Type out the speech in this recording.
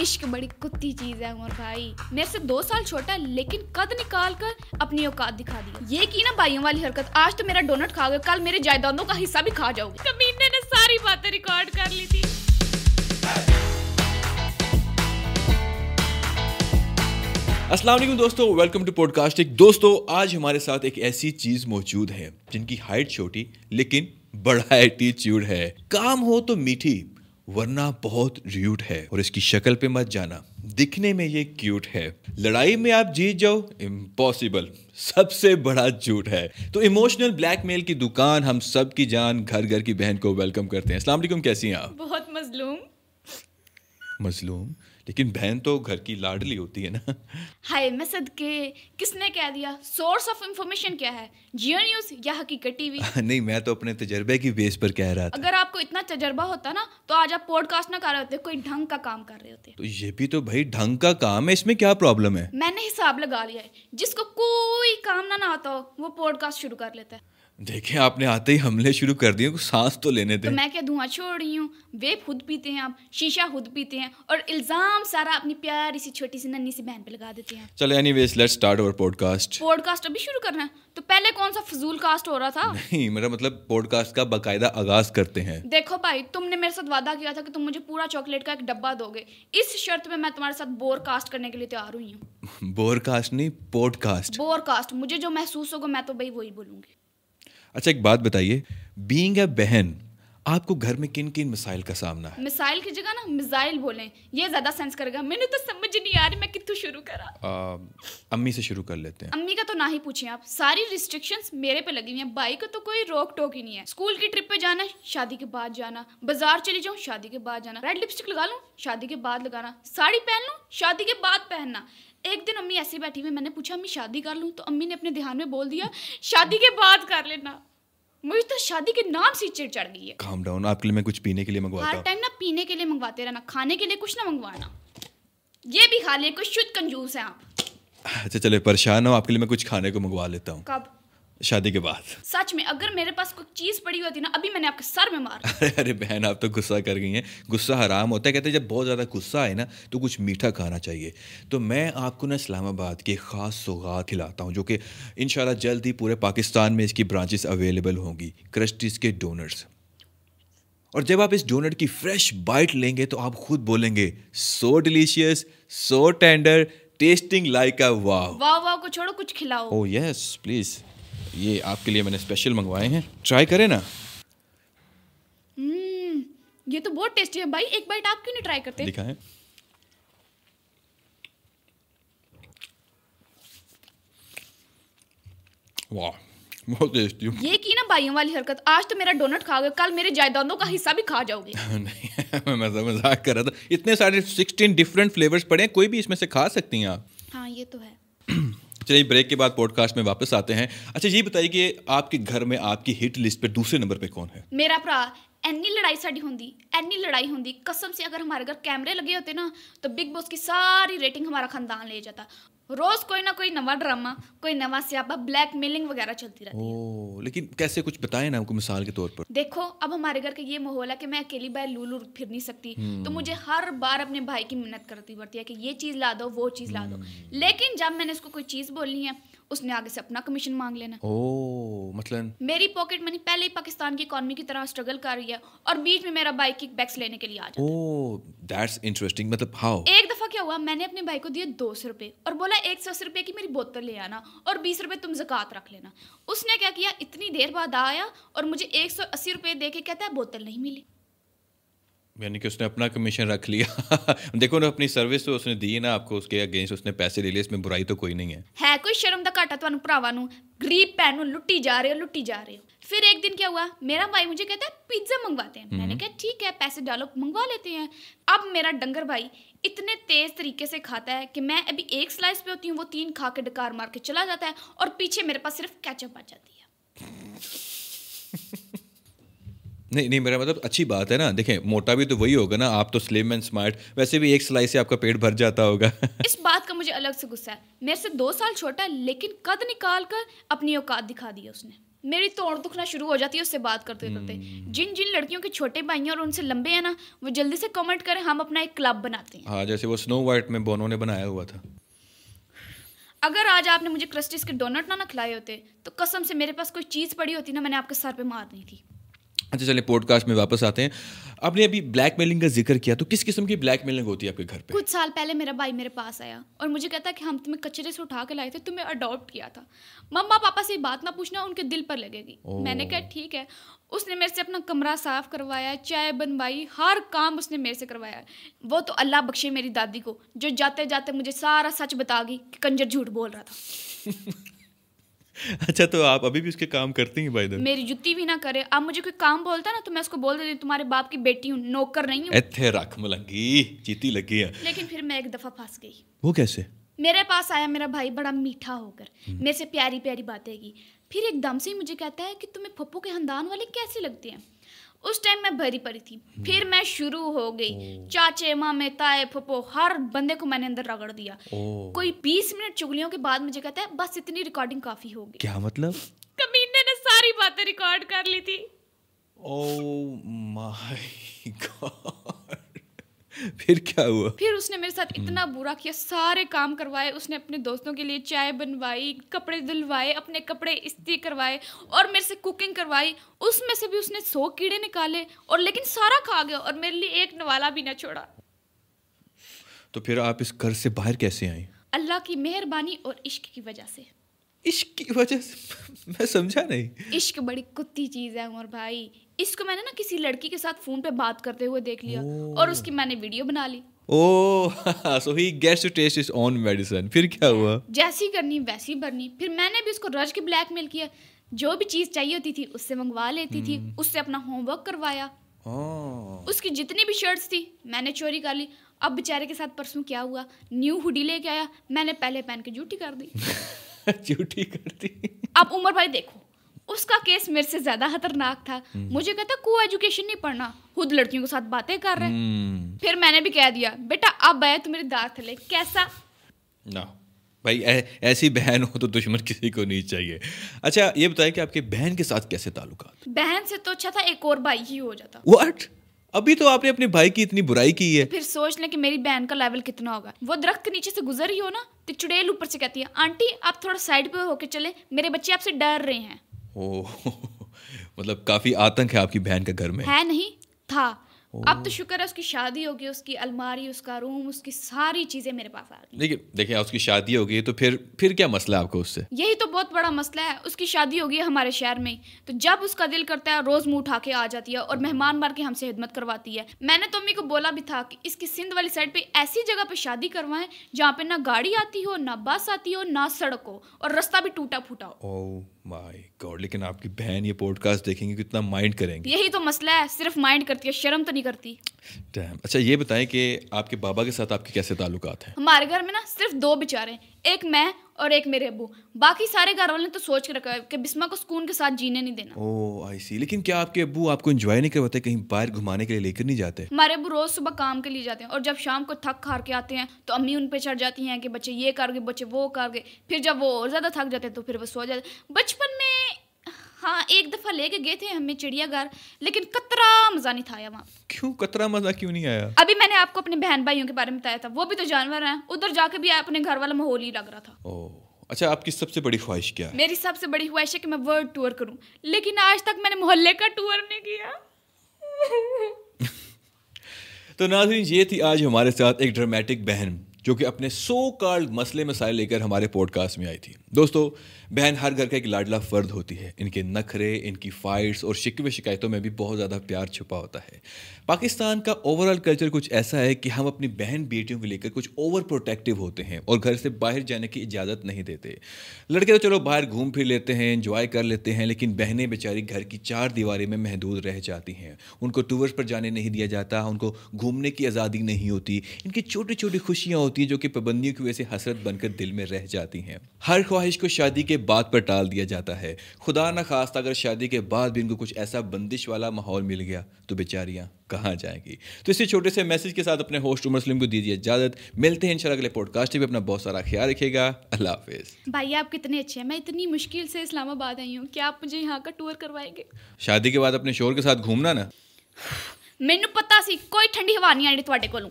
عشق بڑی کتی چیز ہے عمر بھائی۔ میرے سے دو سال چھوٹا ہے لیکن قد نکال کر اپنی اوقات دکھا دی یہ کی نا بھائیوں والی حرکت آج تو میرا ڈونٹ کھا گئے کل میرے جائیدادوں کا حصہ بھی کھا جاؤ گے۔ کمینے نے ساری باتیں ریکارڈ کر لی تھی۔ السلام علیکم دوستو ویلکم ٹو پوڈ کاسٹ دوستو آج ہمارے ساتھ ایک ایسی چیز موجود ہے جن کی ہائٹ چھوٹی لیکن بڑا ایٹیچیوڈ ہے۔ کام ہو تو میٹھی ورنہ بہت ریوٹ ہے۔ اور اس کی شکل پہ مت جانا۔ دکھنے میں یہ کیوٹ ہے۔ لڑائی میں آپ جیت جاؤ۔ امپاسبل سب سے بڑا جھوٹ ہے۔ تو ایموشنل بلیک میل کی دکان ہم سب کی جان گھر گھر کی بہن کو ویلکم کرتے ہیں۔ السلام علیکم کیسی ہیں آپ؟ بہت مظلوم۔ مظلوم؟ لیکن بہن تو گھر کی لاڈلی ہوتی ہے نا۔ ہائے میں صدقے کس نے کہہ دیا؟ سورس آف انفارمیشن کیا ہے؟ جیو نیوز یا حقیقت ٹی وی؟ نہیں میں تو اپنے تجربے کی بیس پر کہہ رہا تھا۔ اگر آپ کو اتنا تجربہ ہوتا نا تو آج آپ پوڈ کاسٹ نہ کر رہے ہوتے کوئی ڈھنگ کا کام کر رہے ہوتے۔ تو یہ بھی تو بھائی ڈھنگ کا کام ہے اس میں کیا پرابلم ہے؟ میں نے حساب لگا لیا ہے جس کو کوئی کام نہ نہ آتا ہو وہ پوڈ کاسٹ شروع کر لیتا ہے۔ دیکھیں آپ نے آتے ہی حملے شروع کر دیے سانس تو لینے تو دیں میں کیا دھواں چھوڑ رہی ہوں؟ ویپ خود پیتے ہیں آپ شیشہ خود پیتے ہیں اور الزام سارا اپنی پیاری سی چھوٹی سی ننی سی بہن پہ لگا دیتے ہیں۔ چلو anyways let start over podcast podcast ابھی شروع کرنا ہے۔ تو پہلے کون سا فضول کاسٹ ہو رہا تھا؟ نہیں میرا مطلب پوڈ کاسٹ کا باقاعدہ آغاز کرتے ہیں۔ دیکھو بھائی تم نے میرے ساتھ وعدہ کیا تھا کہ تم مجھے پورا چاکلیٹ کا ایک ڈبہ دو گے۔ اس شرط پہ میں تمہارے ساتھ بور کاسٹ کرنے کے لیے تیار ہوئی ہوں۔ بور کاسٹ نہیں پوڈ کاسٹ بور کاسٹ مجھے جو محسوس ہوگا میں تو بھائی وہی بولوں گی۔ اچھا ایک بات بتائیے بینگ اے بہن آپ کو گھر میں کن کن مسائل کا سامنا ہے؟ مسائل کی جگہ نا میزائل بولیں یہ زیادہ سینس کرے گا۔ مجھے تو سمجھ نہیں آ رہی میں کتوں شروع کرا امی سے شروع کر لیتے ہیں۔ امی کا تو نہ ہی پوچھیں آپ ساری ریسٹرکشنز میرے پہ لگی ہوئی ہیں۔ بھائی کو تو کوئی روک ٹوک ہی نہیں ہے۔ اسکول کی ٹرپ پہ جانا شادی کے بعد جانا۔ بازار چلی جاؤں شادی کے بعد جانا۔ ریڈ لپسٹک لگا لوں شادی کے بعد لگانا۔ ساڑی پہن لوں شادی کے بعد پہننا۔ ایک دن امی ایسی بیٹھی ہوئی میں نے پوچھا امی شادی کر لوں تو امی نے اپنے دھیان میں بول دیا شادی کے بعد کر لینا مجھے تو شادی کے نام سے چڑ چڑھ گئی ہے کام ڈاؤن آپ کے لیے میں کچھ پینے کے لیے منگواتا ہر ٹائم نا پینے کے لیے منگواتے رہنا کھانے کے لیے کچھ نہ منگوانا یہ بھی کھا لیے کچھ شدھ کنجوس ہیں آپ اچھا چلے پریشان ہو آپ کے لیے میں کچھ کھانے کو منگوا لیتا ہوں کب شادی کے بعد۔ سچ میں اگر میرے پاس کوئی چیز پڑی ہوتی نا ابھی میں نے آپ کے سر میں مار۔ ارے ارے بہن آپ تو غصہ کر گئی ہیں۔ غصہ حرام ہوتا ہے کہتے ہیں جب بہت زیادہ غصہ آئے نا تو کچھ میٹھا کھانا چاہیے۔ تو میں آپ کو نا اسلام آباد کی خاص سوغات کھلاتا ہوں جو کہ انشاءاللہ جلد ہی پورے پاکستان میں اس کی برانچز اویلیبل ہوں گی۔ کرسٹیز کے ڈونرز اور جب آپ اس ڈونٹ کی فریش بائٹ لیں گے تو آپ خود بولیں گے so delicious so tender tasting like a wow واہ واہ کو چھوڑو کچھ کھلاؤ۔ او یس پلیز یہ آپ کے لیے میں نے اسپیشل منگوائے ہیں۔ ٹرائی کریں نا۔ یہ تو بہت ٹیسٹی ہے۔ بھائی ایک بائٹ آپ کیوں نہیں ٹرائی کرتے؟ دکھائیں۔ واہ بہت ٹیسٹی یہ کی نا بھائیوں والی حرکت؟ آج تو میرا ڈونٹ کھا گئے کل میرے جائیدادوں کا حصہ بھی کھا جاؤ گے۔ نہیں میں مذاق کر رہا تھا۔ اتنے سارے سکسٹین ڈفرینٹ فلیورس پڑے ہیں کوئی بھی اس میں سے کھا سکتی ہیں آپ۔ ہاں یہ تو ہے۔ چلیے بریک کے بعد پوڈ کاسٹ میں واپس آتے ہیں۔ اچھا یہ بتائیے کہ آپ کے گھر میں، آپ کی ہٹ لسٹ پہ دوسرے نمبر پہ کون ہے؟ میرا برا اینی لڑائی ساری ہوں اینی لڑائی ہوں قسم سے اگر ہمارے گھر کیمرے لگے ہوتے نا، تو بگ باس کی ساری ریٹنگ ہمارا خاندان لے جاتا۔ روز کوئی نہ کوئی نوا ڈرامہ کوئی نوا سیاپا بلیک میلنگ وغیرہ چلتی رہتی ہے۔ لیکن کیسے کچھ بتائیں نا مثال کے طور پر۔ دیکھو اب ہمارے گھر کا یہ ماحول ہے کہ میں اکیلی باہر لولو پھر نہیں سکتی۔ تو مجھے ہر بار اپنے بھائی کی منت کرتی پڑتی ہے کہ یہ چیز لا دو وہ چیز لا دو۔ لیکن جب میں نے اس کو کوئی چیز بولنی ہے اس نے آگے سے اپنا کمیشن مانگ لینا۔ او مثلا میری پاکٹ منی پہلے ہی پاکستان کی اکانومی کی طرح اسٹرگل کر رہی ہے اور بیچ میں میرا بائک کک بیکس لینے کے لیے آ جاتا۔ او دیٹس انٹرسٹنگ مطلب ہاؤ ایک دفعہ کیا ہوا میں نے اپنے بھائی کو دیا دو سو روپے اور بولا ایک سو روپے کی میری بوتل لے آنا اور بیس روپے تم زکات رکھ لینا۔ اس نے کیا کیا اتنی دیر بعد آیا اور مجھے ایک سو اسی روپے دے کے کہتا ہے بوتل نہیں ملی۔ یعنی کہ اس نے اپنا کمیشن رکھ لیا۔ دیکھو نا اپنی سروس تو اس نے دی نا آپ کو اس کے اگینسٹ اس نے پیسے لے لیے اس میں برائی تو کوئی نہیں ہے۔ ہے کوئی شرم کاٹا تو پراوا نو گریب بہن نو لٹی جا رہے ہو لٹی جا رہے ہو پھر ایک دن کیا ہوا میرا بھائی مجھے کہتا ہے پیزا منگواتے ہیں میں نے کہا ٹھیک ہے پیسے ڈالو منگوا لیتے ہیں اب میرا ڈنگر بھائی اتنے تیز طریقے سے کھاتا ہے کہ میں ابھی ایک سلائس پہ ہوتی ہوں وہ تین کھا کے ڈکار مار کے چلا جاتا ہے اور پیچھے میرے پاس صرف کیچپ آ جاتی ہے نہیں نہیں میرا مطلب اچھی بات ہے نا۔ دیکھیں موٹا بھی تو وہی ہوگا نا آپ تو سلیم اینڈ اسمارٹ ویسے بھی ایک سلائی سے آپ کا پیٹ بھر جاتا ہوگا۔ اس بات کا مجھے الگ سے غصہ ہے۔ میرے سے دو سال چھوٹا ہے لیکن قد نکال کر اپنی اوقات دکھا دی اس نے۔ میری توڑ دکھنا شروع ہو جاتی ہے اس سے بات کرتے کرتے۔ جن جن لڑکیوں کے چھوٹے بھائی ہیں اور ان سے لمبے ہیں نا وہ جلدی سے کمنٹ کریں ہم اپنا ایک کلب بناتے ہیں۔ ہاں جیسے وہ سنو وائٹ میں بونوں نے بنایا ہوا تھا۔ اگر آج آپ نے مجھے کرسٹیز کے ڈونٹ نہ نہ کھلائے ہوتے تو قسم سے میرے پاس کوئی چیز پڑی ہوتی نا میں نے آپ کے سر پہ مارنی تھی۔ اچھا چلیں پوڈ کاسٹ میں واپس آتے ہیں۔ آپ نے ابھی بلیک میلنگ کا ذکر کیا تو کس قسم کی بلیک میلنگ ہوتی ہے آپ کے گھر پہ؟ کچھ سال پہلے میرا بھائی میرے پاس آیا اور مجھے کہتا کہ ہم تمہیں کچرے سے اٹھا کے لائے تھے تمہیں اڈاپٹ کیا تھا۔ مما پاپا سے بات نہ پوچھنا ان کے دل پر لگے گی۔ میں نے کہا ٹھیک ہے۔ اس نے میرے سے اپنا کمرہ صاف کروایا چائے بنوائی ہر کام اس نے میرے سے کروایا۔ وہ تو اللہ بخشے میری دادی کو جو جاتے جاتے مجھے سارا سچ بتا گئی کہ کنجر جھوٹ بول رہا تھا۔ اچھا تو آپ ابھی بھی اس کے کام کرتی ہیں بھائی میری جتی بھی نہ کرے۔ اب مجھے کوئی کام بولتا ہے نا تو میں اس کو بول دیتی ہوں تمہارے باپ کی بیٹی ہوں نوکر نہیں ہوں۔ ایتھے رکھ ملنگی چیتی لگی ہے لیکن پھر میں ایک دفعہ پھنس گئی۔ وہ کیسے؟ میرے پاس آیا میرا بھائی بڑا میٹھا ہو کر میرے سے پیاری پیاری باتیں کی۔ پھر ایک دم سے ہی مجھے کہتا ہے کہ تمہیں پھپھو کے خاندان والے کیسے لگتے ہیں؟ اس ٹائم میں بھری پڑی تھی۔ پھر میں شروع ہو گئی۔ چاچے مامے تائے پھپھو ہر بندے کو میں نے اندر رگڑ دیا۔ کوئی بیس منٹ چگلیوں کے بعد مجھے کہتا ہے بس اتنی ریکارڈنگ کافی ہوگی کیا مطلب؟ کمینے نے ساری باتیں ریکارڈ کر لی تھی۔ او مائی گاڈ پھر کیا ہوا؟ پھر اس نے میرے ساتھ اتنا برا کیا سارے کام کروائے اس نے اپنے دوستوں کے لیے چائے بنوائی کپڑے دلوائے اپنے کپڑے استری کروائے اور میرے سے کوکنگ کروائی۔ اس میں سے بھی اس نے سو کیڑے نکالے اور لیکن سارا کھا گیا اور میرے لیے ایک نوالا بھی نہ چھوڑا۔ تو پھر آپ اس گھر سے باہر کیسے آئیں؟ اللہ کی مہربانی اور عشق کی وجہ سے۔ عشق کی وجہ سے؟ میں سمجھا نہیں۔ عشق بڑی کتی چیز ہے عمر بھائی۔ اس کو میں نے نا کسی لڑکی کے ساتھ فون پہ بات کرتے ہوئے دیکھ لیا اور اس کی میں نے ویڈیو بنا لی۔ او so he gets to taste us own medicine پھر کیا ہوا؟ جیسی کرنی ویسی بھرنی پھر میں نے بھی اس کو رج کے بلیک میل کیا۔ جو بھی چیز چاہیے ہوتی تھی اس سے منگوا لیتی تھی۔ اس سے اپنا ہوم ورک کروایا۔ اس کی جتنی بھی شرٹس تھی میں نے چوری کر لی۔ اب بیچارے کے ساتھ پرسوں کیا ہوا؟ نیو ہوڈی لے کے آیا۔ میں نے پہلے پہن کے جھوٹی کر دی۔ جھوٹی کر دی۔ اب عمر بھائی دیکھو۔ اس کا کیس میرے سے زیادہ خطرناک تھا۔ مجھے کہتا کو ایجوکیشن نہیں پڑھنا خود لڑکیوں کے ساتھ باتیں کر رہے پھر میں نے بھی کہہ دیا بیٹا اب آیا تو میرے دار تھلے کیسا؟ نہ بھائی ایسی بہن ہو تو دشمن کسی کو نہیں چاہیے۔ اچھا یہ بتائیں کہ آپ کے بہن کے ساتھ کیسے تعلقات؟ بہن سے تو اچھا تھا ایک اور بھائی ہی ہو جاتا۔ واٹ ابھی تو آپ نے اپنے بھائی کی اتنی برائی کی ہے۔ پھر سوچ لیں کہ میری بہن کا لیول کتنا ہوگا۔ وہ درخت کے نیچے سے گزر ہی ہو نا تو چڑیل اوپر سے کہتی ہے آنٹی آپ تھوڑا سائڈ پہ ہو کے چلے میرے بچے آپ سے ڈر رہے ہیں۔ او مطلب کافی آتنک ہے آپ کی بہن کا گھر میں۔ ہے نہیں تھا۔ اب تو شکر ہے اس کی شادی ہوگی اس کی الماری اس کا روم اس کی ساری چیزیں میرے پاس آ گئی لیکن دیکھیں اس کی شادی ہوگی تو پھر پھر کیا مسئلہ ہے آپ کو اس سے؟ یہی تو بہت بڑا مسئلہ ہے اس کی شادی ہوگی ہمارے شہر میں تو جب اس کا دل کرتا ہے روز منہ اٹھا کے آ جاتی ہے اور مہمان بار کے ہم سے خدمت کرواتی ہے۔ میں نے تو امی کو بولا بھی تھا کہ اس کی سندھ والی سائڈ پہ ایسی جگہ پہ شادی کروائیں جہاں پہ نہ گاڑی آتی ہو نہ بس آتی ہو نہ سڑک ہو اور رستہ بھی ٹوٹا پھوٹا ہو۔ مائی گاڈ لیکن آپ کی بہن یہ پوڈ کاسٹ دیکھیں گے کتنا مائنڈ کریں گے یہی تو مسئلہ ہے صرف مائنڈ کرتی ہے شرم تو نہیں کرتی۔ اچھا یہ بتائیں کہ آپ کے بابا کے ساتھ آپ کے کیسے تعلقات ہیں؟ ہمارے گھر میں نا صرف دو بیچارے ہیں ایک میں اور ایک میرے ابو۔ باقی سارے گھر والے نے تو سوچ کے رکھا ہے کہ بسما کو سکون کے ساتھ جینے نہیں دینا۔ او آئی سی لیکن کیا آپ کے ابو آپ کو انجوائے نہیں کرواتے کہیں باہر گھمانے کے لیے لے کر نہیں جاتے؟ ہمارے ابو روز صبح کام کے لیے جاتے ہیں اور جب شام کو تھک ہار کے آتے ہیں تو امی ان پہ چڑھ جاتی ہیں کہ بچے یہ کر گئے بچے وہ کر گئے۔ پھر جب وہ اور زیادہ تھک جاتے ہیں تو پھر وہ سو جاتے بچپن میں ہاں ایک دفعہ لے کے گئے تھے ہمیں چڑیا گھر لیکن کترا مزہ نہیں تھا آیا وہاں۔ کیوں کترا مزہ کیوں نہیں آیا؟ ابھی میں نے آپ کو اپنے بہن بھائیوں کے بارے میں بتایا تھا وہ بھی تو جانور ہیں ادھر جا کے بھی اپنے گھر والا ماحول ہی لگ رہا تھا۔ اچھا آپ کی سب سے بڑی خواہش کیا ہے؟ میری سب سے بڑی خواہش ہے کہ میں ورلڈ ٹور کروں لیکن آج تک میں نے محلے کا ٹور نہیں کیا۔ تو ناظرین یہ تھی آج ہمارے ساتھ ایک ڈرامیٹک بہن۔ جو کہ اپنے سو کارڈ مسئلے مسائل لے کر ہمارے پوڈ کاسٹ میں آئی تھی۔ دوستو، بہن ہر گھر کا ایک لاڈلا فرد ہوتی ہے۔ ان کے نخرے، ان کی فائٹس اور شکوے شکایتوں میں بھی بہت زیادہ پیار چھپا ہوتا ہے۔ پاکستان کا اوور آل کلچر کچھ ایسا ہے کہ ہم اپنی بہن بیٹیوں کو لے کر کچھ اوور پروٹیکٹیو ہوتے ہیں اور گھر سے باہر جانے کی اجازت نہیں دیتے۔ لڑکے تو چلو باہر گھوم پھر لیتے ہیں انجوائے کر لیتے ہیں، لیکن بہنیں بیچاری گھر کی چار دیواری میں محدود رہ جاتی ہیں۔ ان کو ٹورس پر جانے نہیں دیا جاتا، ان کو گھومنے کی آزادی نہیں ہوتی۔ ان کی چھوٹی چھوٹی خوشیاں ہوتی ہیں جو کہ پابندیوں کی وجہ سے حسرت بن کر دل میں رہ جاتی ہیں ہر خواہش کو شادی کے بعد پر ٹال دیا جاتا ہے خدا نہ خواستہ اگر شادی کے بعد بھی ان کو کچھ ایسا بندش والا ماحول مل گیا تو بیچاریاں کہاں جائیں گی تو اسی چھوٹے سے میسج کے ساتھ اپنے ہوسٹ عمر سلیم کو دیجیے اجازت ملتے ہیں انشاءاللہ اگلے پوڈ کاسٹ پہ اپنا بہت سارا خیال رکھے گا اللہ حافظ بھائی آپ کتنے اچھے ہیں میں اتنی مشکل سے اسلام آباد آئی ہوں کیا آپ مجھے یہاں کا ٹور کروائیں گے شادی کے بعد اپنے شور کے ساتھ گھومنا نا ਮੈਨੂੰ ਪਤਾ ਸੀ ਕੋਈ ਠੰਡੀ ਹਵਾ ਨਹੀਂ ਆਣੀ ਤੁਹਾਡੇ ਕੋਲੋਂ